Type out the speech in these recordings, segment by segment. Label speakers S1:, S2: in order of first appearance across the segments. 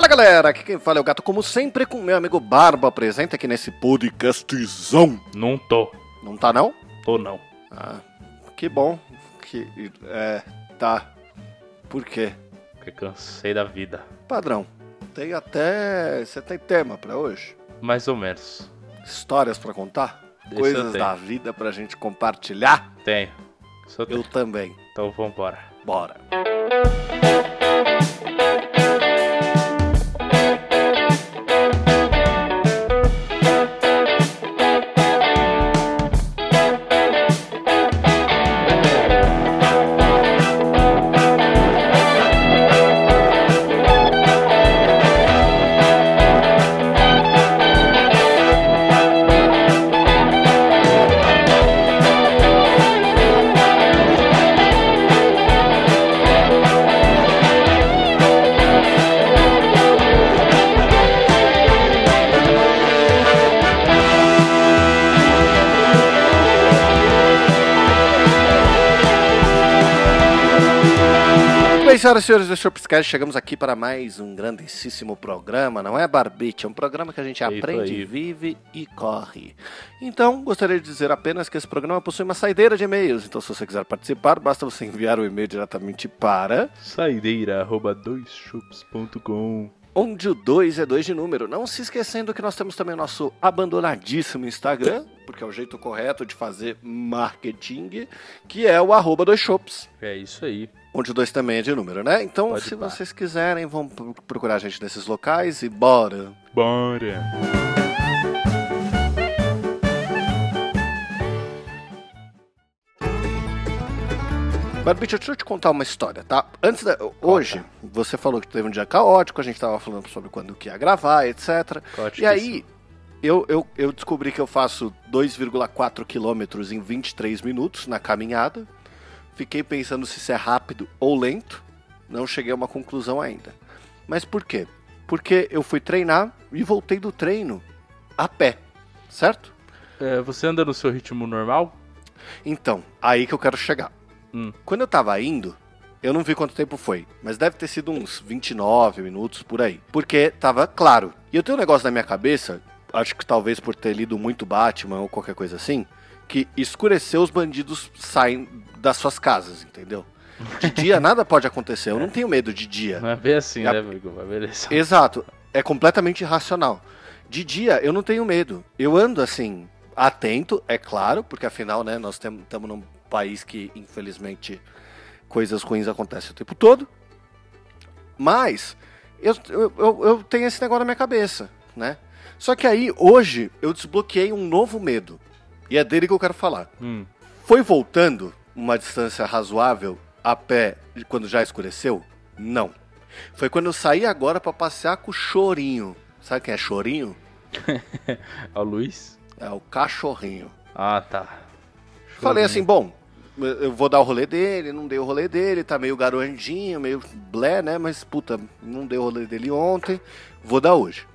S1: Fala galera, aqui quem fala é o gato, como sempre, com meu amigo Barba, presente aqui nesse podcastzão.
S2: Não tô.
S1: Não tá não?
S2: Tô não.
S1: Ah, que bom. Que, é, tá. Por quê?
S2: Porque cansei da vida.
S1: Padrão, tem até. Você tem tema pra hoje?
S2: Mais ou menos.
S1: Histórias pra contar?
S2: Eu
S1: Coisas da vida pra gente compartilhar?
S2: Tenho. Só
S1: Eu
S2: tenho.
S1: também.
S2: Então vambora.
S1: Bora. Bem, senhoras e senhores do Shopscast, chegamos aqui para mais um grandíssimo programa, não é, Barbite? É um programa que a gente aprende,
S2: aí.
S1: vive e corre. Então, gostaria de dizer apenas que esse programa possui uma saideira de e-mails, então se você quiser participar, basta você enviar o e-mail diretamente para
S2: Saideira, arroba doisschups.com.
S1: onde o 2 é 2 de número. Não se esquecendo que nós temos também o nosso abandonadíssimo Instagram, porque é o jeito correto de fazer marketing, que é o arroba dois shops.
S2: É isso aí.
S1: Onde o 2 também é de número, né? Então,
S2: Pode
S1: se
S2: pá.
S1: vocês quiserem, vão pro- procurar a gente nesses locais e bora.
S2: Bora.
S1: Barbite, deixa eu te contar uma história, tá? Antes da, Hoje, você falou que teve um dia caótico, a gente tava falando sobre quando que ia gravar, etc. E aí, eu, eu, eu descobri que eu faço 2,4 quilômetros em 23 minutos na caminhada. Fiquei pensando se isso é rápido ou lento. Não cheguei a uma conclusão ainda. Mas por quê? Porque eu fui treinar e voltei do treino a pé, certo?
S2: É, você anda no seu ritmo normal?
S1: Então, aí que eu quero chegar.
S2: Hum.
S1: Quando eu tava indo, eu não vi quanto tempo foi, mas deve ter sido uns 29 minutos por aí. Porque tava claro. E eu tenho um negócio na minha cabeça, acho que talvez por ter lido muito Batman ou qualquer coisa assim, que escureceu os bandidos saem das suas casas, entendeu? De dia nada pode acontecer, eu não tenho medo de dia.
S2: Não é bem assim,
S1: É.
S2: né, amigo? Mas beleza.
S1: Exato, é completamente irracional. De dia eu não tenho medo. Eu ando assim, atento, é claro, porque afinal, né, nós estamos num país que, infelizmente, coisas ruins acontecem o tempo todo. Mas eu, eu, eu, tenho esse negócio na minha cabeça, né? Só que aí, hoje, eu desbloqueei um novo medo. E é dele que eu quero falar.
S2: Hum.
S1: Foi voltando uma distância razoável a pé quando já escureceu? Não. Foi quando eu saí agora pra passear com o Chorinho. Sabe quem é Chorinho?
S2: É o Luiz?
S1: É o cachorrinho.
S2: Ah, tá.
S1: Falei
S2: Chorinho.
S1: assim, bom, eu vou dar o rolê dele, não dei o rolê dele, tá meio garandinho, meio blé, né? Mas, puta, não dei o rolê dele ontem, vou dar hoje.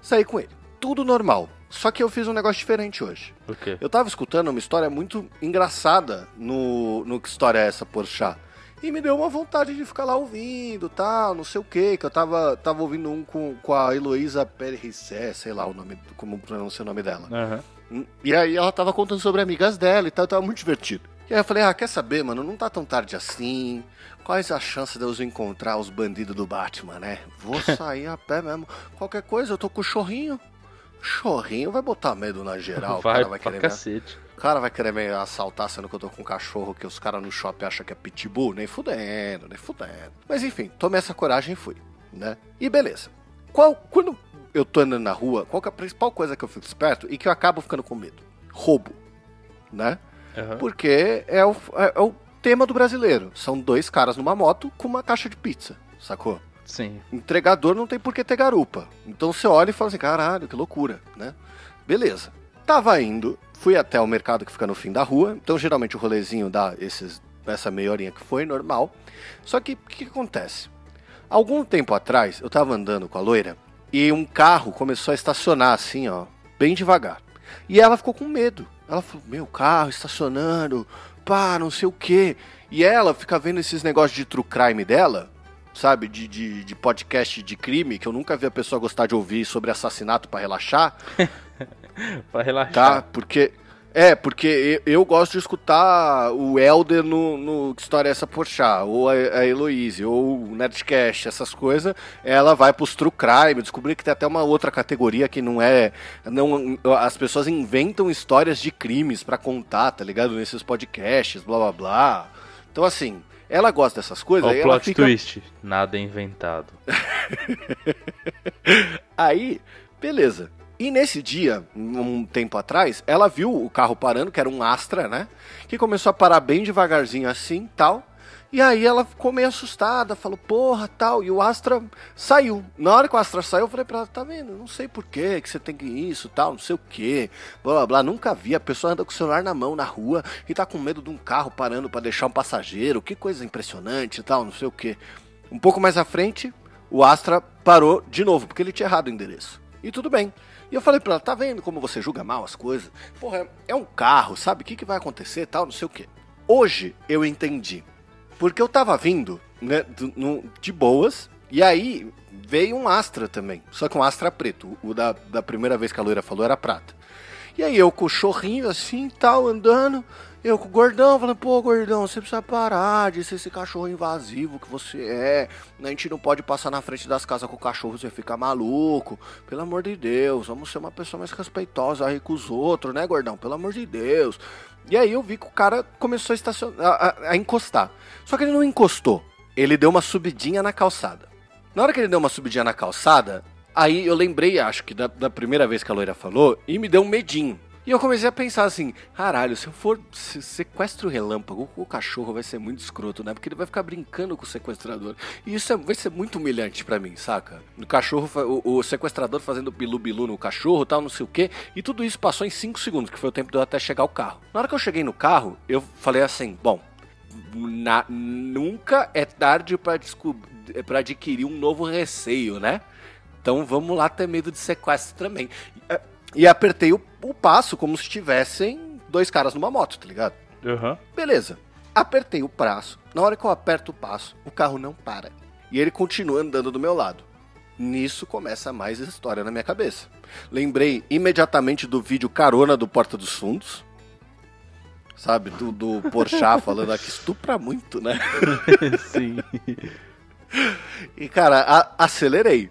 S1: Saí com ele. Tudo normal. Só que eu fiz um negócio diferente hoje.
S2: O quê?
S1: Eu tava escutando uma história muito engraçada no, no Que História é Essa, Porchat. E me deu uma vontade de ficar lá ouvindo, tal, não sei o que, que eu tava, tava ouvindo um com, com a Heloísa Perrissé, sei lá o nome, como pronuncia o nome dela.
S2: Aham.
S1: E aí ela tava contando sobre amigas dela e tal, tava muito divertido. E aí eu falei, ah, quer saber, mano, não tá tão tarde assim. Quais as chances de eu encontrar os bandidos do Batman, né? Vou sair a pé mesmo. Qualquer coisa, eu tô com o chorrinho. Chorrinho vai botar medo na geral. o
S2: vai,
S1: cara vai querer me
S2: cacete.
S1: o cara vai querer me assaltar sendo que eu tô com um cachorro que os caras no shopping acham que é pitbull? Nem fudendo, nem fudendo. Mas enfim, tomei essa coragem e fui, né? E beleza. Qual, quando eu tô andando na rua, qual que é a principal coisa que eu fico esperto e que eu acabo ficando com medo? Roubo, né?
S2: Aham.
S1: Porque é o, é, é o tema do brasileiro. São dois caras numa moto com uma caixa de pizza, sacou?
S2: Sim.
S1: Entregador não tem por que ter garupa. Então você olha e fala assim, caralho, que loucura, né? Beleza. Tava indo, fui até o mercado que fica no fim da rua. Então geralmente o rolezinho dá esses, essa meia horinha que foi, normal. Só que o que, que acontece? Algum tempo atrás, eu tava andando com a loira e um carro começou a estacionar assim, ó, bem devagar. E ela ficou com medo. Ela falou: Meu carro estacionando, pá, não sei o quê. E ela fica vendo esses negócios de true crime dela, sabe, de, de, de, podcast de crime, que eu nunca vi a pessoa gostar de ouvir sobre assassinato para relaxar.
S2: para relaxar.
S1: Tá? Porque é, porque eu, gosto de escutar o Elder no, no História é Essa Porchá, ou a, a Heloise, ou o Nerdcast, essas coisas. Ela vai pros True Crime, descobri que tem até uma outra categoria que não é. não As pessoas inventam histórias de crimes para contar, tá ligado? Nesses podcasts, blá blá blá. Então, assim, ela gosta dessas coisas.
S2: O plot fica... twist, nada inventado.
S1: aí, beleza. E nesse dia, um tempo atrás, ela viu o carro parando, que era um Astra, né? Que começou a parar bem devagarzinho assim, tal. E aí ela ficou meio assustada, falou, porra, tal. E o Astra saiu. Na hora que o Astra saiu, eu falei pra ela, tá vendo? Não sei por que que você tem que isso, tal, não sei o que. Blá, blá, blá. Nunca vi. A pessoa anda com o celular na mão, na rua, e tá com medo de um carro parando para deixar um passageiro. Que coisa impressionante, tal, não sei o que. Um pouco mais à frente, o Astra parou de novo, porque ele tinha errado o endereço. E tudo bem. E eu falei pra ela, tá vendo como você julga mal as coisas? Porra, é um carro, sabe? O que, que vai acontecer tal, não sei o quê. Hoje eu entendi. Porque eu tava vindo, né, de boas, e aí veio um Astra também. Só que um Astra preto. O da, da primeira vez que a loira falou era prata. E aí eu com o chorrinho assim, tal, andando. Eu com o gordão, falando, pô, gordão, você precisa parar de ser esse cachorro invasivo que você é. A gente não pode passar na frente das casas com o cachorro, você fica maluco. Pelo amor de Deus, vamos ser uma pessoa mais respeitosa aí com os outros, né, gordão? Pelo amor de Deus. E aí eu vi que o cara começou a, estacionar, a, a encostar. Só que ele não encostou. Ele deu uma subidinha na calçada. Na hora que ele deu uma subidinha na calçada, aí eu lembrei, acho que da, da primeira vez que a loira falou, e me deu um medinho. E eu comecei a pensar assim, caralho, se eu for se sequestro relâmpago, o cachorro vai ser muito escroto, né? Porque ele vai ficar brincando com o sequestrador. E isso é, vai ser muito humilhante para mim, saca? O cachorro, o, o sequestrador fazendo bilu-bilu no cachorro, tal, não sei o quê. E tudo isso passou em 5 segundos, que foi o tempo de eu até chegar ao carro. Na hora que eu cheguei no carro, eu falei assim, bom, na, nunca é tarde para adquirir um novo receio, né? Então vamos lá ter medo de sequestro também. E apertei o, o passo como se tivessem dois caras numa moto, tá ligado?
S2: Uhum.
S1: Beleza. Apertei o passo. Na hora que eu aperto o passo, o carro não para. E ele continua andando do meu lado. Nisso começa mais história na minha cabeça. Lembrei imediatamente do vídeo Carona do Porta dos Fundos. Sabe? Do, do Porchat falando aqui, estupra muito, né?
S2: Sim.
S1: E, cara, a, acelerei.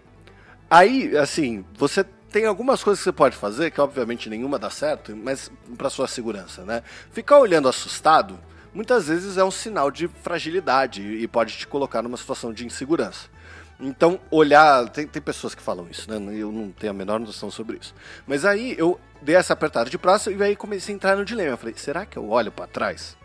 S1: Aí, assim, você tem algumas coisas que você pode fazer, que obviamente nenhuma dá certo, mas para sua segurança, né? Ficar olhando assustado, muitas vezes é um sinal de fragilidade e pode te colocar numa situação de insegurança. Então, olhar. Tem, tem pessoas que falam isso, né? Eu não tenho a menor noção sobre isso. Mas aí eu dei essa apertada de braço e aí comecei a entrar no dilema. Eu falei, será que eu olho para trás?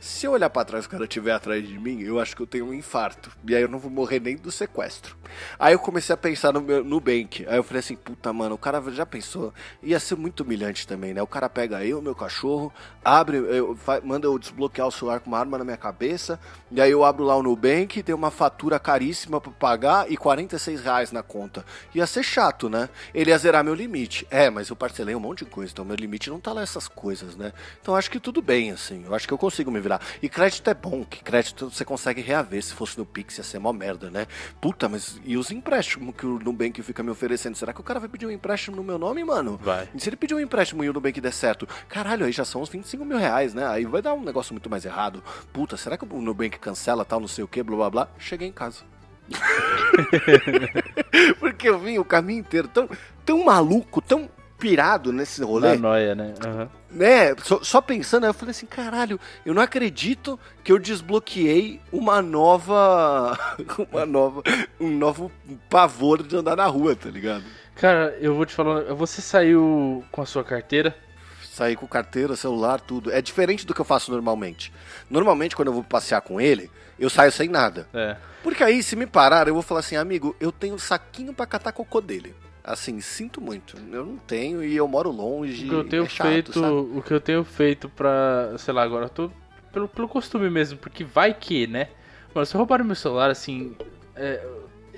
S1: Se eu olhar para trás e o cara estiver atrás de mim, eu acho que eu tenho um infarto. E aí eu não vou morrer nem do sequestro. Aí eu comecei a pensar no meu no Bank. Aí eu falei assim, puta, mano, o cara já pensou. Ia ser muito humilhante também, né? O cara pega eu, meu cachorro, abre, eu, manda eu desbloquear o celular com uma arma na minha cabeça. E aí eu abro lá o Nubank, tem uma fatura caríssima para pagar e 46 reais na conta. Ia ser chato, né? Ele ia zerar meu limite. É, mas eu parcelei um monte de coisa, então meu limite não tá lá essas coisas, né? Então acho que tudo bem, assim. Eu acho que eu consigo me virar. E crédito é bom, que crédito você consegue reaver. Se fosse no Pix ia ser mó merda, né? Puta, mas e os empréstimos que o Nubank fica me oferecendo? Será que o cara vai pedir um empréstimo no meu nome, mano?
S2: Vai.
S1: E se ele pedir um empréstimo e o Nubank der certo? Caralho, aí já são uns 25 mil reais, né? Aí vai dar um negócio muito mais errado. Puta, será que o Nubank cancela tal, não sei o que, blá blá blá? Cheguei em casa. Porque eu vim o caminho inteiro tão, tão maluco, tão pirado nesse rolê.
S2: Na noia, né? Uhum.
S1: Né, só, só, pensando, eu falei assim, caralho, eu não acredito que eu desbloqueei uma nova. uma nova. um novo pavor de andar na rua, tá ligado?
S2: Cara, eu vou te falar, você saiu com a sua carteira?
S1: Saí com carteira, celular, tudo. É diferente do que eu faço normalmente. Normalmente, quando eu vou passear com ele, eu saio sem nada.
S2: É.
S1: Porque aí, se me parar, eu vou falar assim, amigo, eu tenho um saquinho para catar cocô dele assim, sinto muito. Eu não tenho e eu moro longe.
S2: O que eu tenho é chato, feito, sabe? o que eu tenho feito pra, sei lá, agora eu tô pelo, pelo costume mesmo, porque vai que, né? Mano, se roubaram meu celular, assim, é,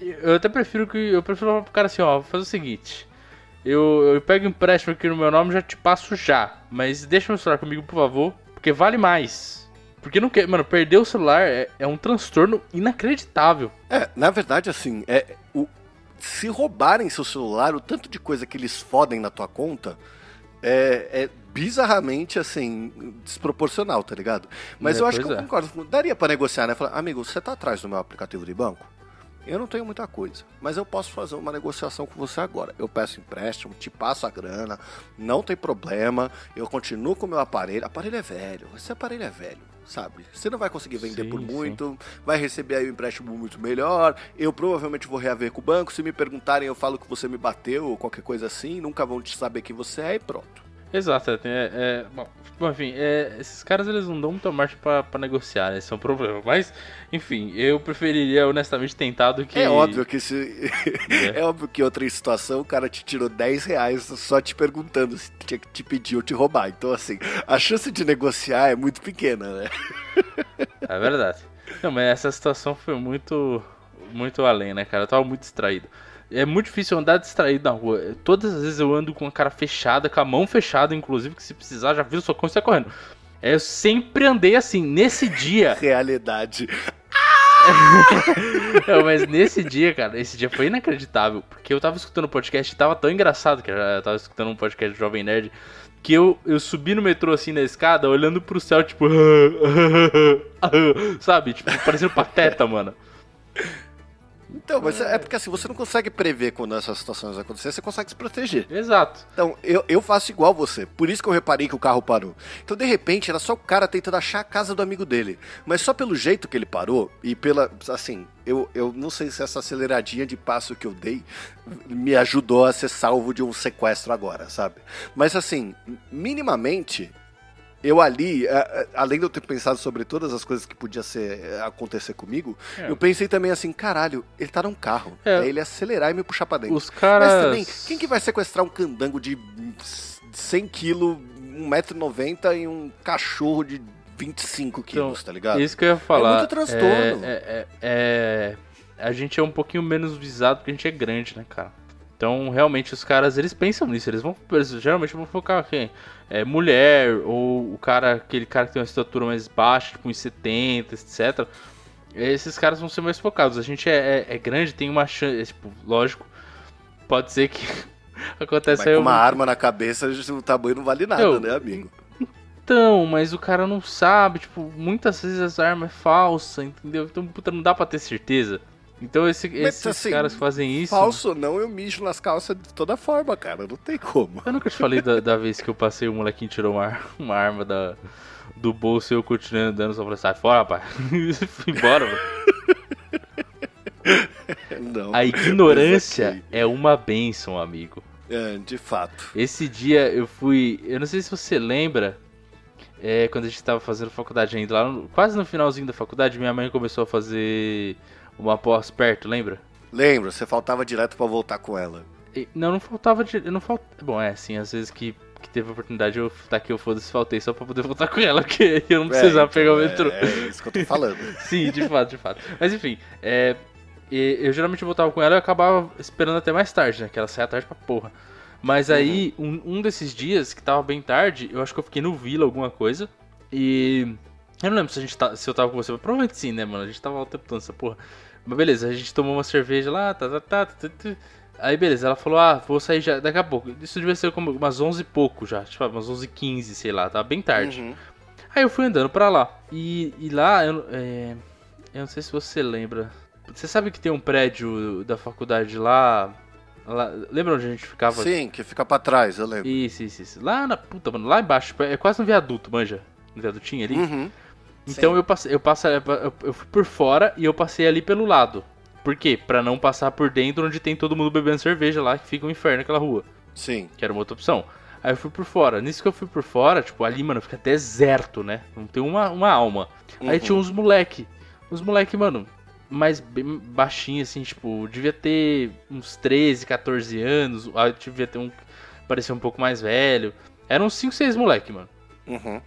S2: eu até prefiro que eu prefiro falar pro cara assim, ó, faz o seguinte, eu, eu pego empréstimo aqui no meu nome, já te passo já, mas deixa meu celular comigo, por favor, porque vale mais. Porque não quer. Mano, perder o celular é, é um transtorno inacreditável.
S1: É, na verdade, assim, é. Se roubarem seu celular, o tanto de coisa que eles fodem na tua conta é, é bizarramente, assim, desproporcional, tá ligado? Mas é, eu acho que eu é. concordo. Daria para negociar, né? Falar, amigo, você tá atrás do meu aplicativo de banco? Eu não tenho muita coisa, mas eu posso fazer uma negociação com você agora. Eu peço empréstimo, te passo a grana, não tem problema. Eu continuo com o meu aparelho. Aparelho é velho, esse aparelho é velho, sabe? Você não vai conseguir vender sim, por muito, sim. vai receber aí um empréstimo muito melhor. Eu provavelmente vou reaver com o banco. Se me perguntarem, eu falo que você me bateu ou qualquer coisa assim. Nunca vão te saber quem você é e pronto.
S2: Exato, é, é, bom, enfim, é, esses caras eles não dão muita marcha pra, pra negociar, né? Esse é um problema. Mas, enfim, eu preferiria honestamente tentar do que.
S1: É óbvio que se. É. é. óbvio que outra situação o cara te tirou 10 reais só te perguntando se tinha que te pedir ou te roubar. Então, assim, a chance de negociar é muito pequena, né?
S2: É verdade. Não, mas essa situação foi muito. Muito além, né, cara? Eu tava muito distraído. É muito difícil andar distraído na rua. Todas as vezes eu ando com a cara fechada, com a mão fechada, inclusive, que se precisar já vira o socorro e sai correndo. Eu sempre andei assim. Nesse dia.
S1: Realidade.
S2: Não, mas nesse dia, cara, esse dia foi inacreditável. Porque eu tava escutando um podcast e tava tão engraçado que eu tava escutando um podcast do Jovem Nerd. Que eu, eu subi no metrô assim na escada, olhando pro céu, tipo. sabe? Tipo, parecendo pateta, mano.
S1: Então, mas é. é porque assim, você não consegue prever quando essas situações acontecerem, você consegue se proteger.
S2: Exato.
S1: Então, eu, eu faço igual você. Por isso que eu reparei que o carro parou. Então, de repente, era só o cara tentando achar a casa do amigo dele. Mas só pelo jeito que ele parou e pela. Assim, eu, eu não sei se essa aceleradinha de passo que eu dei me ajudou a ser salvo de um sequestro agora, sabe? Mas assim, minimamente, eu ali, além de eu ter pensado sobre todas as coisas que podia ser, eh, acontecer comigo, é. eu pensei também assim, caralho, ele tá num carro. É. é ele acelerar e me puxar pra dentro.
S2: Os caras...
S1: Mas também, quem que vai sequestrar um candango de 100 quilos, 1,90m e um cachorro de 25 quilos, então, tá ligado?
S2: Isso que eu ia falar. É
S1: muito transtorno.
S2: É, é, é, a gente é um pouquinho menos visado porque a gente é grande, né, cara? Então, realmente, os caras, eles pensam nisso. Eles vão, eles geralmente vão focar quem? É, mulher, ou o cara, aquele cara que tem uma estatura mais baixa, tipo uns 70, etc. Esses caras vão ser mais focados. A gente é, é, é grande, tem uma chance, é, tipo, lógico, pode ser que acontece
S1: aí... Com uma arma na cabeça, o tamanho não vale nada, Eu, né, amigo?
S2: Então, mas o cara não sabe, tipo, muitas vezes a arma é falsa, entendeu? Então, puta, não dá pra ter certeza. Então esse, esses assim, caras fazem isso.
S1: Falso não, eu mijo nas calças de toda forma, cara. Não tem como.
S2: Eu nunca te falei da, da vez que eu passei o molequinho tirou uma, uma arma da, do bolso e eu continuei andando, só falei, sai fora, rapaz. Fui embora, mano. Não, a ignorância é uma benção, amigo.
S1: É, de fato.
S2: Esse dia eu fui. Eu não sei se você lembra. É, quando a gente tava fazendo faculdade ainda, lá no, quase no finalzinho da faculdade, minha mãe começou a fazer uma pós perto, lembra?
S1: Lembro, você faltava direto para voltar com ela.
S2: E, não, não faltava de, não falt... Bom, é, sim, às vezes que, que teve a oportunidade eu tá aqui eu foda-se faltei só pra poder voltar com ela, que eu não precisava é, então, pegar o metrô.
S1: É, é isso que eu tô falando.
S2: sim, de fato, de fato. Mas enfim, é, eu geralmente voltava com ela e acabava esperando até mais tarde, né? Que ela saia tarde pra porra. Mas uhum. aí, um, um desses dias, que tava bem tarde, eu acho que eu fiquei no Vila, alguma coisa. E. Eu não lembro se, a gente tá, se eu tava com você, mas provavelmente sim, né, mano? A gente tava o tempo todo essa porra. Mas beleza, a gente tomou uma cerveja lá, tá, tá, tá, tá, tá. Aí beleza, ela falou, ah, vou sair já daqui a pouco. Isso devia ser como umas 11 e pouco já, tipo, umas 11 e 15, sei lá, tá bem tarde. Uhum. Aí eu fui andando pra lá. E, e lá, eu, é, eu não sei se você lembra. Você sabe que tem um prédio da faculdade lá, lá lembra onde a gente ficava?
S1: Sim, que fica pra trás, eu lembro.
S2: Isso, isso, isso. Lá na puta, mano, lá embaixo, é quase um viaduto, manja. Um viadutinho ali.
S1: Uhum.
S2: Então eu passei, eu passei, eu fui por fora e eu passei ali pelo lado. Por quê? Pra não passar por dentro onde tem todo mundo bebendo cerveja lá, que fica um inferno aquela rua.
S1: Sim.
S2: Que era uma outra opção. Aí eu fui por fora. Nisso que eu fui por fora, tipo, ali, mano, fica deserto, né? Não tem uma, uma alma. Uhum. Aí tinha uns moleque. Uns moleque, mano, mais baixinho, assim, tipo, devia ter uns 13, 14 anos. Aí devia ter um. parecia um pouco mais velho. Eram uns 5, 6 moleque, mano.
S1: Uhum.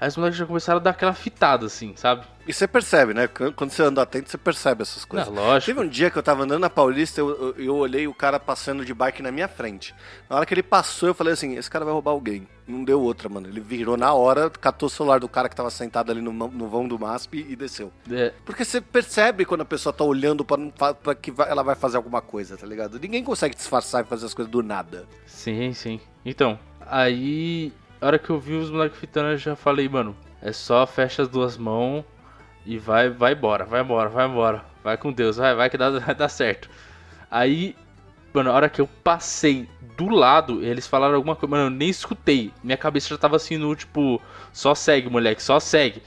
S2: Aí os moleques já começaram a dar aquela fitada, assim, sabe?
S1: E você percebe, né? Quando você anda atento, você percebe essas coisas.
S2: É, lógico.
S1: Teve um dia que eu tava andando na Paulista, eu, eu, eu, olhei o cara passando de bike na minha frente. Na hora que ele passou, eu falei assim, esse cara vai roubar alguém. Não deu outra, mano. Ele virou na hora, catou o celular do cara que tava sentado ali no, no vão do MASP e desceu. É. Porque você percebe quando a pessoa tá olhando pra, pra que vai, ela vai fazer alguma coisa, tá ligado? Ninguém consegue disfarçar e fazer as coisas do nada.
S2: Sim, sim. Então, aí... A hora que eu vi os moleques fitando, eu já falei, mano, é só fecha as duas mãos e vai, vai embora, vai embora, vai embora. Vai com Deus, vai, vai que dá, vai dar certo. Aí, mano, a hora que eu passei do lado, eles falaram alguma coisa, mano, eu nem escutei. Minha cabeça já tava assim no tipo, só segue, moleque, só segue.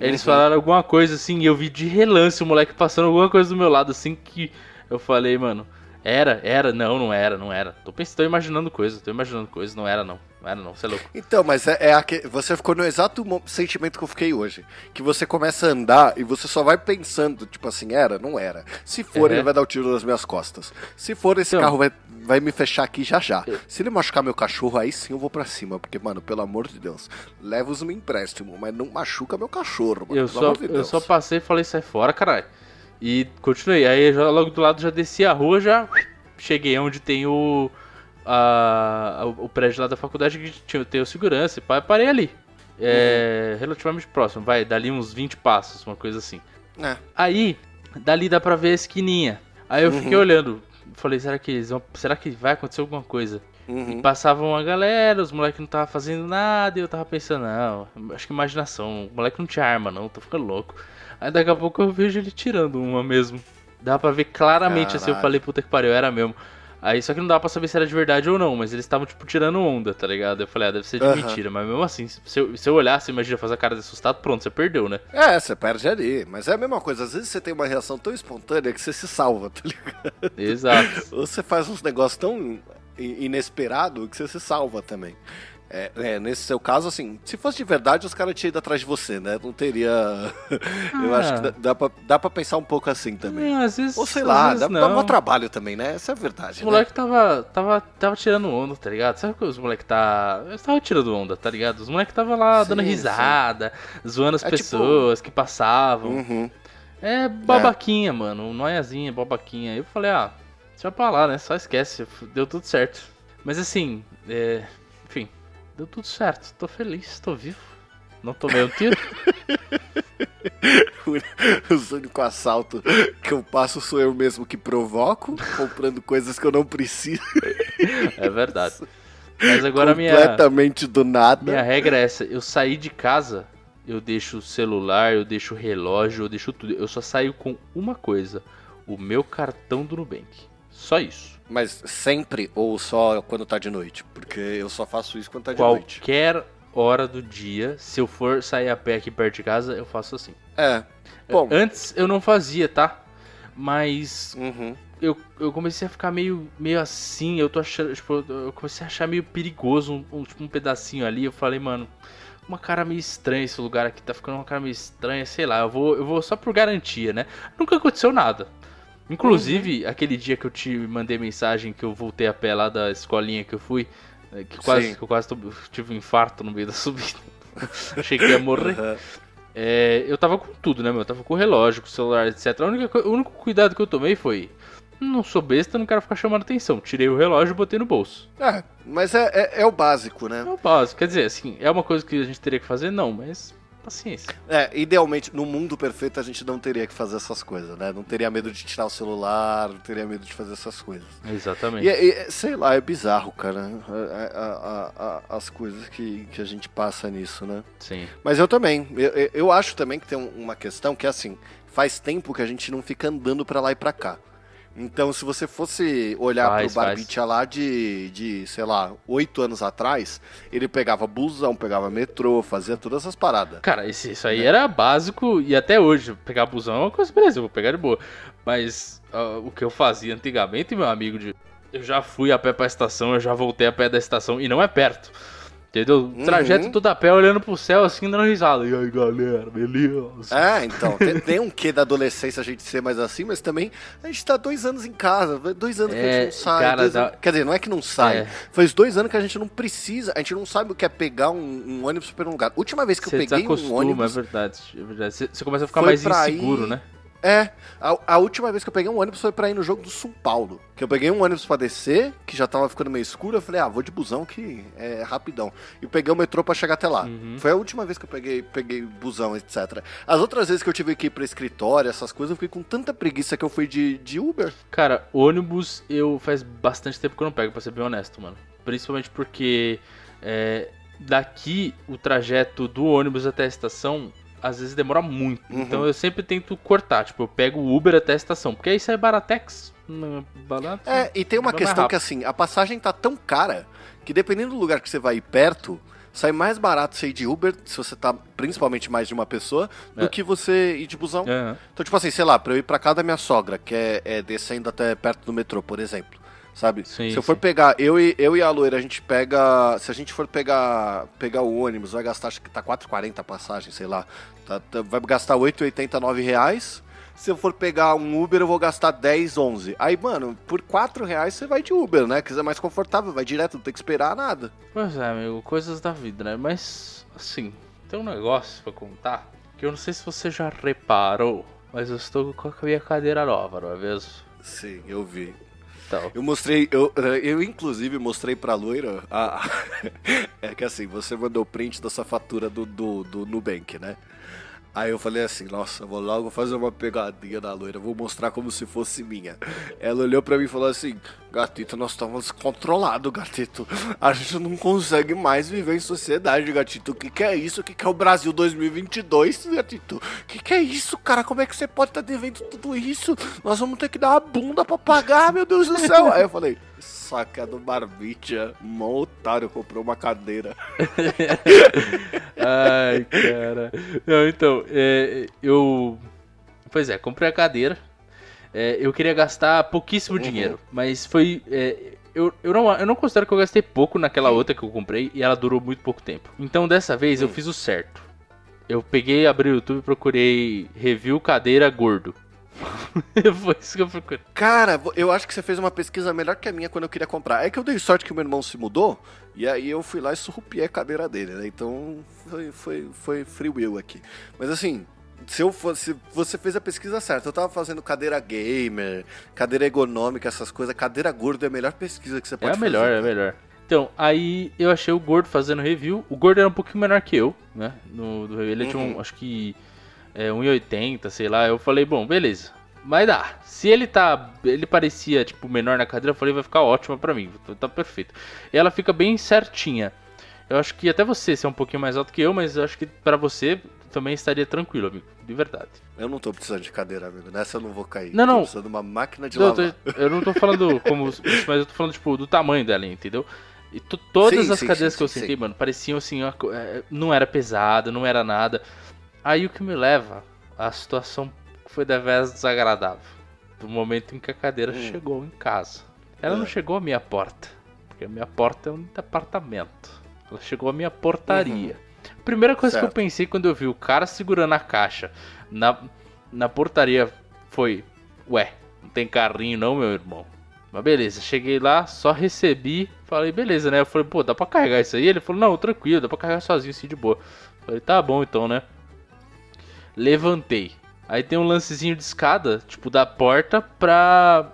S2: Eles uhum. falaram alguma coisa assim, e eu vi de relance o moleque passando alguma coisa do meu lado, assim que eu falei, mano, era, era, não, não era, não era. Tô pensando, tô imaginando coisa, tô imaginando coisa, não era não. Não era não, você é louco.
S1: Então, mas é, é aquele, você ficou no exato sentimento que eu fiquei hoje. Que você começa a andar e você só vai pensando, tipo assim, era, não era. Se for, ele vai dar o um tiro nas minhas costas. Se for, esse então, carro vai, vai me fechar aqui já já. Se ele machucar meu cachorro, aí sim eu vou pra cima. Porque, mano, pelo amor de Deus, leva-os um empréstimo, mas não machuca meu cachorro, mano.
S2: Eu, só, de eu só passei e falei, sai fora, caralho. E continuei. Aí já, logo do lado já desci a rua, já cheguei onde tem o a, o prédio lá da faculdade que tinha, tem o segurança e parei ali. É, uhum. Relativamente próximo, vai, dali uns 20 passos, uma coisa assim. É. Aí, dali dá pra ver a esquininha. Aí eu uhum. fiquei olhando, falei, será que eles vão, será que vai acontecer alguma coisa? Uhum. E passava uma galera, os moleques não tava fazendo nada, e eu tava pensando, não, acho que imaginação, o moleque não tinha arma não, tô ficando louco. Aí daqui a pouco eu vejo ele tirando uma mesmo. Dá pra ver claramente Caralho. assim, eu falei, puta que pariu, era mesmo. Aí só que não dava pra saber se era de verdade ou não, mas eles estavam, tipo, tirando onda, tá ligado? Eu falei, ah, deve ser de uhum. mentira. Mas mesmo assim, se eu, se eu olhar, você imagina fazer a cara de assustado, pronto, você perdeu, né?
S1: É, você perde ali. Mas é a mesma coisa. Às vezes você tem uma reação tão espontânea que você se salva, tá ligado?
S2: Exato.
S1: Ou você faz uns negócios tão inesperado que você se salva também. É, é, nesse seu caso, assim, se fosse de verdade, os caras tinham ido atrás de você, né? Não teria. Ah. Eu acho que dá, dá, pra, dá pra pensar um pouco assim também.
S2: Não, às vezes,
S1: Ou sei lá, dá, dá um trabalho também, né? Essa é a verdade.
S2: Os né? moleques tava, tava, tava tirando onda, tá ligado? Sabe que os moleques tá. Eles estavam tirando onda, tá ligado? Os moleques tava lá sim, dando risada, sim. zoando as é, tipo, pessoas tipo... que passavam. Uhum. É babaquinha, é. mano. Noiazinha, babaquinha. Eu falei, ah, deixa pra lá, né? Só esquece, deu tudo certo. Mas assim, é Deu tudo certo, tô feliz, tô vivo. Não tomei um tiro.
S1: o único assalto que eu passo sou eu mesmo que provoco, comprando coisas que eu não preciso.
S2: É verdade. Mas agora
S1: minha completamente do nada.
S2: Minha regra é essa, eu saí de casa, eu deixo o celular, eu deixo o relógio, eu deixo tudo. Eu só saio com uma coisa, o meu cartão do Nubank. Só isso.
S1: Mas sempre ou só quando tá de noite? Porque eu só faço isso quando tá de
S2: Qualquer
S1: noite.
S2: Qualquer hora do dia, se eu for sair a pé aqui perto de casa, eu faço assim.
S1: É. Bom.
S2: Antes eu não fazia, tá? Mas uhum. eu, eu comecei a ficar meio, meio assim, eu tô achando, tipo, eu comecei a achar meio perigoso um, um, tipo, um pedacinho ali. Eu falei, mano, uma cara meio estranha esse lugar aqui, tá ficando uma cara meio estranha, sei lá, eu vou, eu vou só por garantia, né? Nunca aconteceu nada. Inclusive, uhum. aquele dia que eu te mandei mensagem que eu voltei a pé lá da escolinha que eu fui, né, que quase, que eu quase tive um infarto no meio da subida. Achei que ia morrer. Uhum. É, eu tava com tudo, né, meu? Eu tava com o relógio, com o celular, etc. A única, o único cuidado que eu tomei foi. Não sou besta, não quero ficar chamando atenção. Tirei o relógio e botei no bolso.
S1: É, mas é, é, é o básico, né?
S2: É o básico. Quer dizer, assim, é uma coisa que a gente teria que fazer? Não, mas paciência.
S1: É, idealmente, no mundo perfeito a gente não teria que fazer essas coisas, né? Não teria medo de tirar o celular, não teria medo de fazer essas coisas.
S2: Exatamente.
S1: E, e sei lá, é bizarro, cara, a, a, a, as coisas que, que a gente passa nisso, né?
S2: Sim.
S1: Mas eu também, eu, eu acho também que tem uma questão que é assim, faz tempo que a gente não fica andando para lá e pra cá. Então, se você fosse olhar faz, pro Barbicha lá de, de, sei lá, oito anos atrás, ele pegava busão, pegava metrô, fazia todas essas paradas.
S2: Cara, isso, isso aí é. era básico e até hoje, pegar busão é uma coisa, beleza, eu vou pegar de boa. Mas uh, o que eu fazia antigamente, meu amigo, de, eu já fui a pé pra estação, eu já voltei a pé da estação e não é perto. Entendeu? Uhum. Trajeto todo a pé, olhando pro céu assim, dando risada. E aí, galera, beleza?
S1: É, então, tem, tem, um quê da adolescência a gente ser mais assim, mas também a gente tá dois anos em casa, dois anos é, que a gente é, não sai. Cara, dá... anos... Quer dizer, não é que não sai, é. faz dois anos que a gente não precisa, a gente não sabe o que é pegar um, um ônibus pra um lugar. Última vez que Você eu peguei um ônibus...
S2: é verdade, é verdade. Você começa a ficar mais inseguro, ir... né?
S1: É, a, a, última vez que eu peguei um ônibus foi pra ir no jogo do São Paulo. Que eu peguei um ônibus pra descer, que já tava ficando meio escuro. Eu falei, ah, vou de busão que é rapidão. E peguei o metrô pra chegar até lá. Uhum. Foi a última vez que eu peguei, peguei busão, etc. As outras vezes que eu tive que ir pra escritório, essas coisas, eu fiquei com tanta preguiça que eu fui de, de Uber.
S2: Cara, ônibus eu faz bastante tempo que eu não pego, pra ser bem honesto, mano. Principalmente porque é, daqui o trajeto do ônibus até a estação às vezes demora muito. Uhum. Então eu sempre tento cortar. Tipo, eu pego o Uber até a estação. Porque aí sai baratex.
S1: Barato, é, e tem uma questão que assim, a passagem tá tão cara que dependendo do lugar que você vai ir perto, sai mais barato você ir de Uber, se você tá principalmente mais de uma pessoa, do é. que você ir de busão. Uhum. Então, tipo assim, sei lá, pra eu ir pra casa da minha sogra, que é, é descendo até perto do metrô, por exemplo sabe? Sim, se eu for sim. pegar, eu e, eu e a loira, a gente pega. Se a gente for pegar pegar o ônibus, vai gastar, acho que tá 4,40 a passagem, sei lá. Tá, tá, vai gastar 8,89 reais. Se eu for pegar um Uber, eu vou gastar 10, 11. Aí, mano, por 4 reais você vai de Uber, né? Que é mais confortável, vai direto, não tem que esperar nada.
S2: Pois é, amigo, coisas da vida, né? Mas, assim, tem um negócio pra contar que eu não sei se você já reparou, mas eu estou com a minha cadeira nova, não é mesmo?
S1: Sim, eu vi. Eu mostrei, eu, eu inclusive mostrei pra loira. A, é que assim, você mandou print da sua fatura do, do, do Nubank, né? Aí eu falei assim, nossa, vou logo fazer uma pegadinha na loira, vou mostrar como se fosse minha. Ela olhou para mim e falou assim, gatito, nós estamos controlados, gatito. A gente não consegue mais viver em sociedade, gatito. O que, que é isso? O que, que é o Brasil 2022, gatito? O que, que é isso, cara? Como é que você pode estar tá devendo tudo isso? Nós vamos ter que dar uma bunda para pagar, meu Deus do céu. Aí eu falei, saca do Barbicha, um otário comprou uma cadeira.
S2: Ai, cara. Não, então, é, eu. Pois é, comprei a cadeira. É, eu queria gastar pouquíssimo uhum. dinheiro, mas foi. É, eu, eu, não, eu não considero que eu gastei pouco naquela outra que eu comprei e ela durou muito pouco tempo. Então dessa vez eu hum. fiz o certo. Eu peguei, abri o YouTube e procurei review cadeira gordo.
S1: Foi isso que eu procurei. Cara, eu acho que você fez uma pesquisa melhor que a minha quando eu queria comprar. É que eu dei sorte que o meu irmão se mudou, e aí eu fui lá e surrupiei a cadeira dele, né? Então foi, foi, foi free will aqui. Mas assim, se eu fosse. Você fez a pesquisa certa. Eu tava fazendo cadeira gamer, cadeira ergonômica, essas coisas. Cadeira gorda é a melhor pesquisa que você pode
S2: fazer. É a melhor, fazer. é a melhor. Então, aí eu achei o gordo fazendo review. O gordo era um pouquinho menor que eu, né? No, ele uhum. tinha um, acho que é, 1,80, sei lá. Eu falei, bom, beleza. Vai dar. Se ele tá. Ele parecia, tipo, menor na cadeira, eu falei, vai ficar ótima pra mim. Tá perfeito. E ela fica bem certinha. Eu acho que até você ser é um pouquinho mais alto que eu, mas eu acho que para você também estaria tranquilo, amigo. De verdade.
S1: Eu não tô precisando de cadeira, amigo. Nessa eu não vou cair.
S2: Não, não. Tô
S1: precisando de uma máquina de não, lavar.
S2: Eu, tô, eu não tô falando como. mas eu tô falando, tipo, do tamanho dela, entendeu? E todas sim, as sim, cadeiras sim, que eu sentei, mano, pareciam assim, é, não era pesada, não era nada. Aí o que me leva à situação que foi deveras desagradável. Do momento em que a cadeira hum. chegou em casa. Ela é. não chegou à minha porta, porque a minha porta é um apartamento. Ela chegou à minha portaria. Uhum. A primeira coisa certo. que eu pensei quando eu vi o cara segurando a caixa na, na portaria foi: Ué, não tem carrinho não, meu irmão? Mas beleza, cheguei lá, só recebi, falei, beleza, né? Eu falei, pô, dá pra carregar isso aí? Ele falou, não, tranquilo, dá pra carregar sozinho assim de boa. falei, tá bom então, né? Levantei. Aí tem um lancezinho de escada, tipo, da porta pra.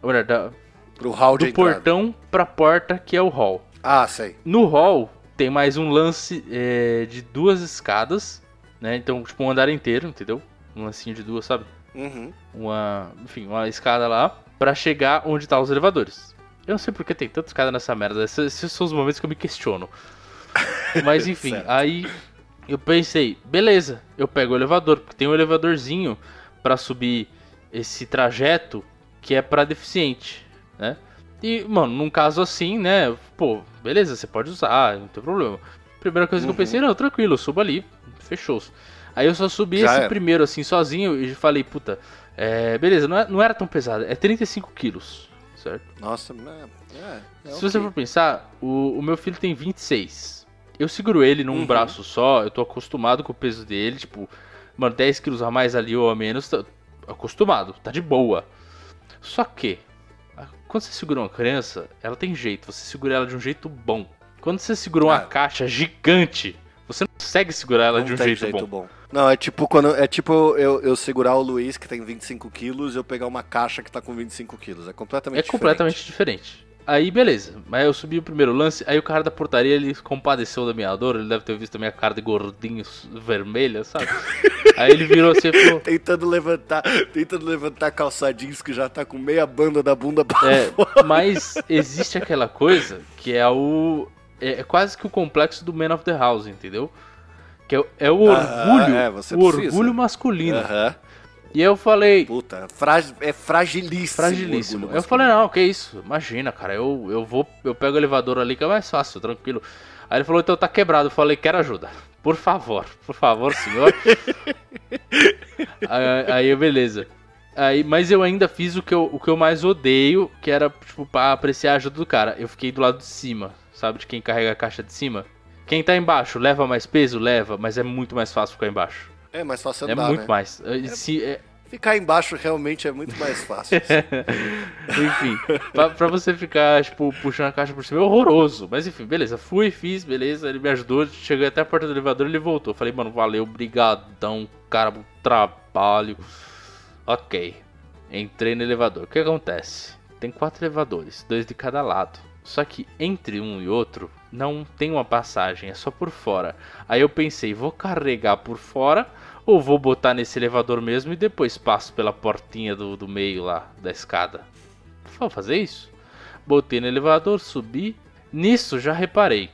S2: Olha, da.
S1: Pro hall
S2: do
S1: de
S2: portão pra porta, que é o hall.
S1: Ah, sei.
S2: No hall tem mais um lance é, de duas escadas, né? Então, tipo, um andar inteiro, entendeu? Um lancinho de duas, sabe?
S1: Uhum.
S2: Uma. Enfim, uma escada lá para chegar onde tá os elevadores. Eu não sei porque tem tanta escada nessa merda. Esses, esses são os momentos que eu me questiono. Mas enfim, aí eu pensei, beleza, eu pego o elevador, porque tem um elevadorzinho para subir esse trajeto que é para deficiente, né? E, mano, num caso assim, né? Pô, beleza, você pode usar, não tem problema. Primeira coisa uhum. que eu pensei, não, tranquilo, eu subo ali, fechou. Aí eu só subi Já esse era. primeiro, assim, sozinho, e falei, puta, é, beleza, não, é, não era tão pesado, é 35 quilos, certo?
S1: Nossa, é, é
S2: Se okay. você for pensar, o, o meu filho tem 26. Eu seguro ele num uhum. braço só, eu tô acostumado com o peso dele, tipo, mano, 10 quilos a mais ali ou a menos, tá acostumado, tá de boa. Só que, quando você segura uma criança, ela tem jeito, você segura ela de um jeito bom. Quando você segura uma ah. caixa gigante, você não consegue segurar ela não de um jeito, jeito bom. bom.
S1: Não, é tipo quando. É tipo eu, eu segurar o Luiz, que tem 25 quilos, e eu pegar uma caixa que tá com 25 quilos. É completamente
S2: é
S1: diferente.
S2: É completamente diferente. Aí, beleza. Mas eu subi o primeiro lance, aí o cara da portaria, ele compadeceu da minha dor, ele deve ter visto a minha cara de gordinho vermelha, sabe? aí ele virou assim e falou...
S1: Tentando levantar, tentando levantar calça jeans que já tá com meia banda da bunda pra
S2: é, fora. Mas existe aquela coisa que é o... É, é quase que o complexo do Man of the House, entendeu? Que é, é o orgulho, ah, é, o orgulho masculino. Aham. E eu falei.
S1: Puta, frag, é fragilíssimo.
S2: Fragilíssimo. Eu falei, não, que isso? Imagina, cara, eu, eu vou, eu pego o elevador ali que é mais fácil, tranquilo. Aí ele falou, então tá quebrado. Eu falei, quero ajuda. Por favor, por favor, senhor. aí, aí, beleza. Aí, mas eu ainda fiz o que eu, o que eu mais odeio, que era, tipo, pra apreciar a ajuda do cara. Eu fiquei do lado de cima, sabe? De quem carrega a caixa de cima. Quem tá embaixo leva mais peso? Leva, mas é muito mais fácil ficar embaixo.
S1: É mais fácil
S2: é
S1: andar,
S2: É muito
S1: né?
S2: mais. É, Se, é...
S1: Ficar embaixo realmente é muito mais fácil.
S2: enfim, pra, pra, você ficar, tipo, puxando a caixa por cima é horroroso. Mas enfim, beleza. Fui, fiz, beleza. Ele me ajudou. Cheguei até a porta do elevador ele voltou. Falei, mano, valeu, brigadão, cara, trabalho. Ok. Entrei no elevador. O que acontece? Tem quatro elevadores, dois de cada lado. Só que entre um e outro não tem uma passagem, é só por fora. Aí eu pensei, vou carregar por fora ou vou botar nesse elevador mesmo e depois passo pela portinha do, do meio lá da escada. Vou fazer isso. Botei no elevador, subi. Nisso já reparei.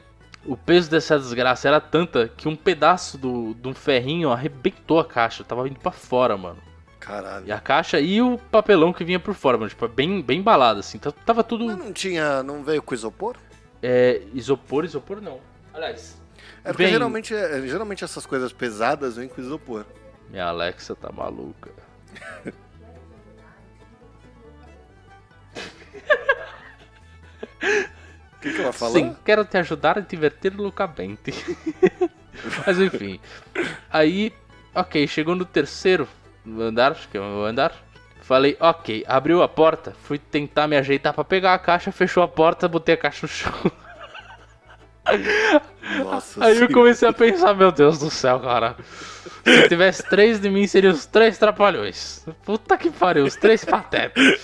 S2: O peso dessa desgraça era tanta que um pedaço do, de um ferrinho arrebentou a caixa. tava indo para fora, mano.
S1: Caralho.
S2: E a caixa e o papelão que vinha por fora, mano. Tipo, bem, bem embalado, assim. Tava tudo.
S1: Mas não tinha. Não veio com isopor?
S2: É. Isopor, isopor não. Aliás.
S1: É porque vem... geralmente, é, geralmente essas coisas pesadas vêm com isopor.
S2: Minha Alexa tá maluca.
S1: O que, que ela falou?
S2: Sim, quero te ajudar a divertir loucamente. Mas enfim. Aí, ok, chegou no terceiro andar, acho que é o andar. Falei, ok, abriu a porta, fui tentar me ajeitar para pegar a caixa, fechou a porta, botei a caixa no chão. Nossa Aí eu comecei a pensar, meu Deus do céu, cara. Se tivesse três de mim, seriam os três trapalhões. Puta que pariu, os três patetas.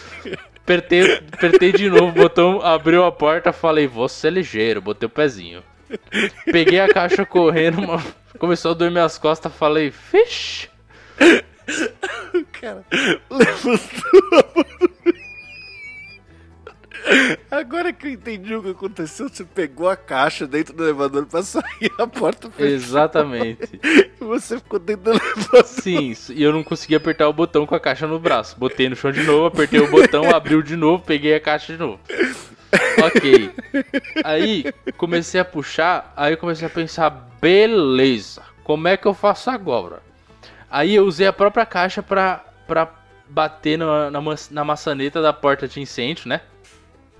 S2: Apertei, apertei de novo o botão, abriu a porta, falei, vou ser ligeiro, botei o pezinho. Peguei a caixa correndo, começou a doer minhas costas, falei, fish.
S1: O cara levantou a mão. Agora que eu entendi o que aconteceu, você pegou a caixa dentro do elevador pra sair a porta
S2: fechou. Exatamente.
S1: E você ficou dentro do elevador.
S2: Sim, e eu não consegui apertar o botão com a caixa no braço. Botei no chão de novo, apertei o botão, abriu de novo, peguei a caixa de novo. Ok. Aí comecei a puxar, aí eu comecei a pensar, beleza, como é que eu faço agora? Aí eu usei a própria caixa pra, pra bater na, na, na maçaneta da porta de incêndio, né?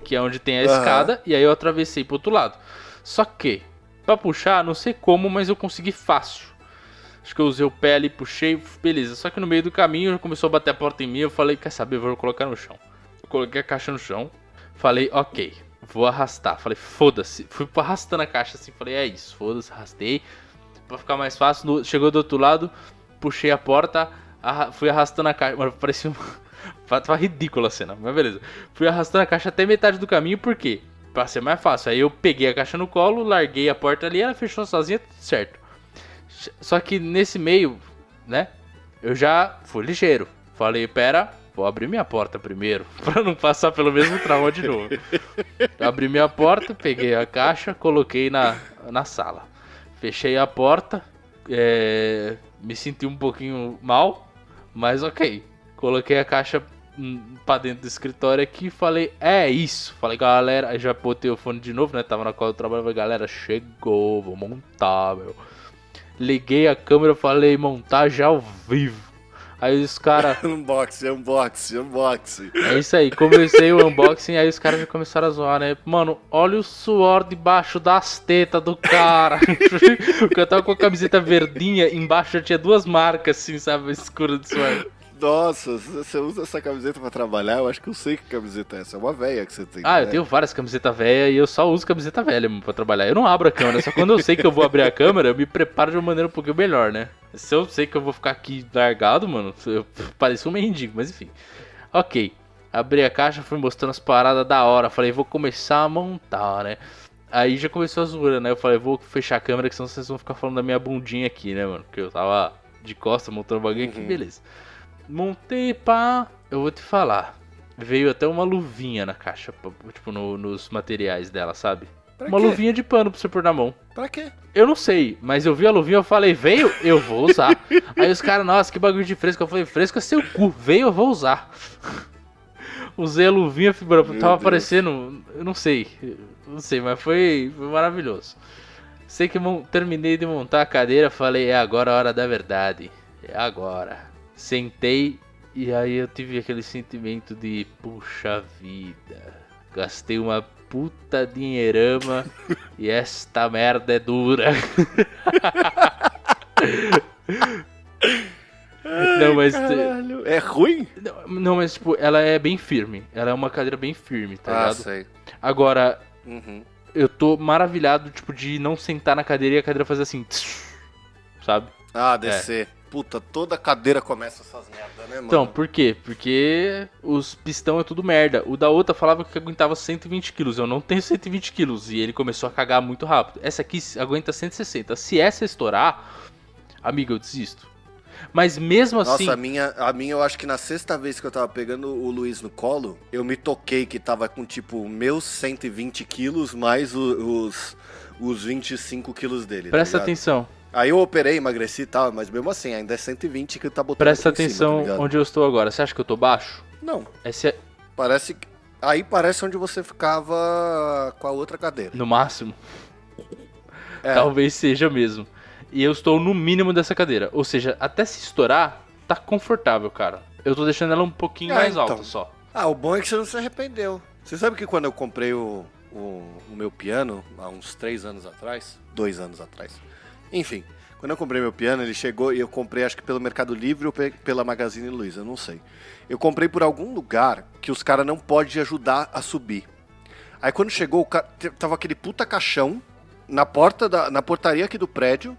S2: Que é onde tem a uhum. escada, e aí eu atravessei pro outro lado. Só que, pra puxar, não sei como, mas eu consegui fácil. Acho que eu usei o pé ali, puxei, beleza. Só que no meio do caminho começou a bater a porta em mim. Eu falei, quer saber, vou colocar no chão. Eu coloquei a caixa no chão. Falei, ok, vou arrastar. Falei, foda-se. Fui arrastando a caixa assim. Falei, é isso, foda-se, arrastei. Pra ficar mais fácil. Chegou do outro lado, puxei a porta, arra fui arrastando a caixa. Mano, parecia uma. Tava ridícula a cena, mas beleza. Fui arrastando a caixa até metade do caminho, por quê? Pra ser mais fácil. Aí eu peguei a caixa no colo, larguei a porta ali, ela fechou sozinha, tudo certo. Só que nesse meio, né? Eu já fui ligeiro. Falei, pera, vou abrir minha porta primeiro, pra não passar pelo mesmo trauma de novo. abri minha porta, peguei a caixa, coloquei na, na sala. Fechei a porta, é, me senti um pouquinho mal, mas ok. Coloquei a caixa hum, pra dentro do escritório aqui e falei, é isso. Falei, galera, já botei o fone de novo, né? Tava na qual eu trabalhava, galera, chegou, vou montar, meu. Liguei a câmera, falei, montagem ao vivo. Aí os caras.
S1: unboxing, unboxing, unboxing.
S2: É isso aí, comecei o unboxing, aí os caras já começaram a zoar, né? Mano, olha o suor debaixo das tetas do cara. o cara tava com a camiseta verdinha, embaixo já tinha duas marcas, assim, sabe? Escura de suor.
S1: Nossa, você usa essa camiseta pra trabalhar? Eu acho que eu sei que camiseta é essa. É uma velha que você tem.
S2: Ah, né? eu tenho várias camisetas velhas e eu só uso camiseta velha pra trabalhar. Eu não abro a câmera, só quando eu sei que eu vou abrir a câmera, eu me preparo de uma maneira um pouquinho melhor, né? Se eu sei que eu vou ficar aqui largado, mano, eu pareço um mendigo, mas enfim. Ok. Abri a caixa, fui mostrando as paradas da hora. Falei, vou começar a montar, né? Aí já começou a zoeira, né? Eu falei, vou fechar a câmera, que senão vocês vão ficar falando da minha bundinha aqui, né, mano? Porque eu tava de costa montando o bagulho aqui, uhum. beleza. Montei, pá. Eu vou te falar. Veio até uma luvinha na caixa, tipo, no, nos materiais dela, sabe? Pra uma quê? luvinha de pano pra você pôr na mão.
S1: Pra quê?
S2: Eu não sei, mas eu vi a luvinha, eu falei, veio, eu vou usar. Aí os caras, nossa, que bagulho de fresco. Eu falei, fresco é seu cu, veio, eu vou usar. Usei a luvinha, fibra, tava Deus. aparecendo, eu não sei, não sei, mas foi, foi maravilhoso. Sei que terminei de montar a cadeira, falei, é agora a hora da verdade, é agora. Sentei e aí eu tive aquele sentimento de puxa vida. Gastei uma puta dinheirama e esta merda é dura.
S1: não, mas. Caralho. É ruim?
S2: Não, não, mas tipo, ela é bem firme. Ela é uma cadeira bem firme, tá ah, ligado?
S1: Sei.
S2: Agora, uhum. eu tô maravilhado, tipo, de não sentar na cadeira e a cadeira fazer assim. Sabe?
S1: Ah, descer. É. Puta, toda cadeira começa essas merda, né, mano?
S2: Então, por quê? Porque os pistão é tudo merda. O da outra falava que aguentava 120 quilos. Eu não tenho 120 quilos. E ele começou a cagar muito rápido. Essa aqui aguenta 160. Se essa estourar, amigo, eu desisto. Mas mesmo assim.
S1: Nossa, a minha, a minha eu acho que na sexta vez que eu tava pegando o Luiz no colo, eu me toquei que tava com tipo meus 120 quilos mais os, os 25 quilos dele.
S2: Tá Presta tá atenção.
S1: Aí eu operei, emagreci e tal, mas mesmo assim, ainda é 120 que tá botando
S2: Presta atenção cima, tá onde eu estou agora. Você acha que eu tô baixo?
S1: Não.
S2: Esse é...
S1: Parece. Aí parece onde você ficava com a outra cadeira.
S2: No máximo. É. Talvez seja mesmo. E eu estou no mínimo dessa cadeira. Ou seja, até se estourar, tá confortável, cara. Eu tô deixando ela um pouquinho é, mais então. alta só.
S1: Ah, o bom é que você não se arrependeu. Você sabe que quando eu comprei o, o, o meu piano, há uns três anos atrás, dois anos atrás, enfim, quando eu comprei meu piano, ele chegou e eu comprei, acho que pelo Mercado Livre ou pela Magazine Luiza, não sei. Eu comprei por algum lugar que os caras não podem ajudar a subir. Aí quando chegou, tava aquele puta caixão na porta da, na portaria aqui do prédio.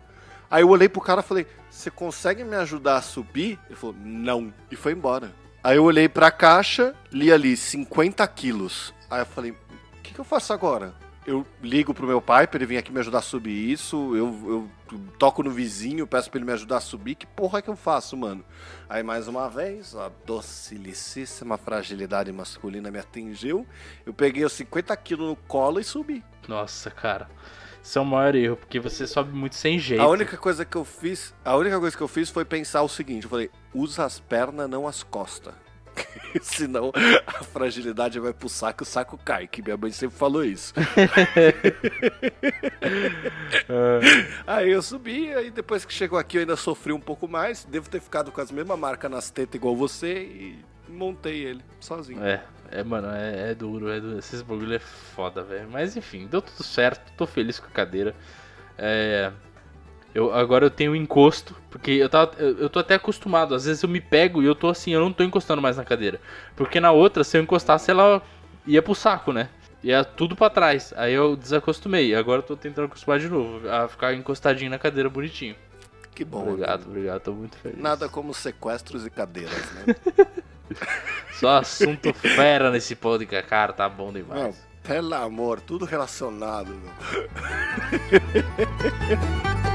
S1: Aí eu olhei pro cara e falei: "Você consegue me ajudar a subir?" Ele falou: "Não." E foi embora. Aí eu olhei pra caixa, li ali 50 quilos. Aí eu falei: "O que, que eu faço agora?" Eu ligo pro meu pai pra ele vir aqui me ajudar a subir isso, eu, eu toco no vizinho, peço pra ele me ajudar a subir, que porra é que eu faço, mano? Aí mais uma vez, a docilicíssima fragilidade masculina me atingiu, eu peguei os 50 quilos no colo e subi.
S2: Nossa, cara, isso é o maior erro, porque você sobe muito sem jeito.
S1: A única coisa que eu fiz, a única coisa que eu fiz foi pensar o seguinte, eu falei, usa as pernas, não as costas. Senão a fragilidade vai pro saco e o saco cai, que minha mãe sempre falou isso. aí eu subi, aí depois que chegou aqui eu ainda sofri um pouco mais. Devo ter ficado com as mesmas marcas nas tetas igual você e montei ele sozinho.
S2: É, é mano, é, é duro, é duro. Esses bagulho é foda, velho. Mas enfim, deu tudo certo, tô feliz com a cadeira. É. Eu, agora eu tenho encosto, porque eu, tava, eu, eu tô até acostumado. Às vezes eu me pego e eu tô assim, eu não tô encostando mais na cadeira. Porque na outra, se eu encostasse, ela ia pro saco, né? Ia tudo para trás. Aí eu desacostumei. Agora eu tô tentando acostumar de novo, a ficar encostadinho na cadeira bonitinho.
S1: Que bom.
S2: Obrigado, amigo. obrigado, tô muito feliz.
S1: Nada como sequestros e cadeiras, né?
S2: Só assunto fera nesse podcast, cara, tá bom demais. Não,
S1: pelo amor, tudo relacionado, meu.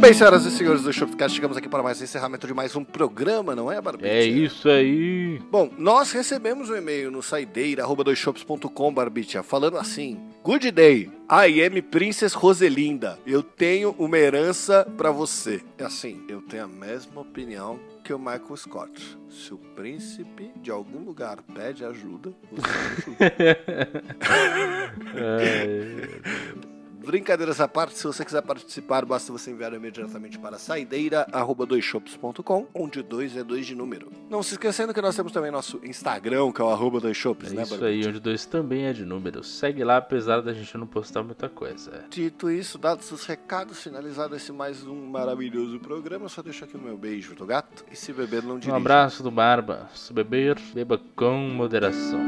S1: bem, senhoras e senhores do Shopcast, chegamos aqui para mais encerramento de mais um programa, não é, Barbite?
S2: É isso aí.
S1: Bom, nós recebemos um e-mail no saideira.com, Barbicha, falando assim: Good day, I am Princess Roselinda. Eu tenho uma herança para você. É assim, eu tenho a mesma opinião que o Michael Scott. Se o príncipe de algum lugar pede ajuda, você ajuda. Brincadeiras à parte, se você quiser participar, basta você enviar imediatamente para saideira.doisshops.com, onde dois é dois de número. Não se esquecendo que nós temos também nosso Instagram, que é o arroba doisshops,
S2: é
S1: né,
S2: Isso aí, onde dois também é de número. Segue lá, apesar da gente não postar muita coisa.
S1: Dito isso, dados os recados, finalizado esse mais um maravilhoso programa, só deixo aqui o meu beijo do gato, e se beber não dirige.
S2: Um abraço do Barba. Se beber, beba com moderação.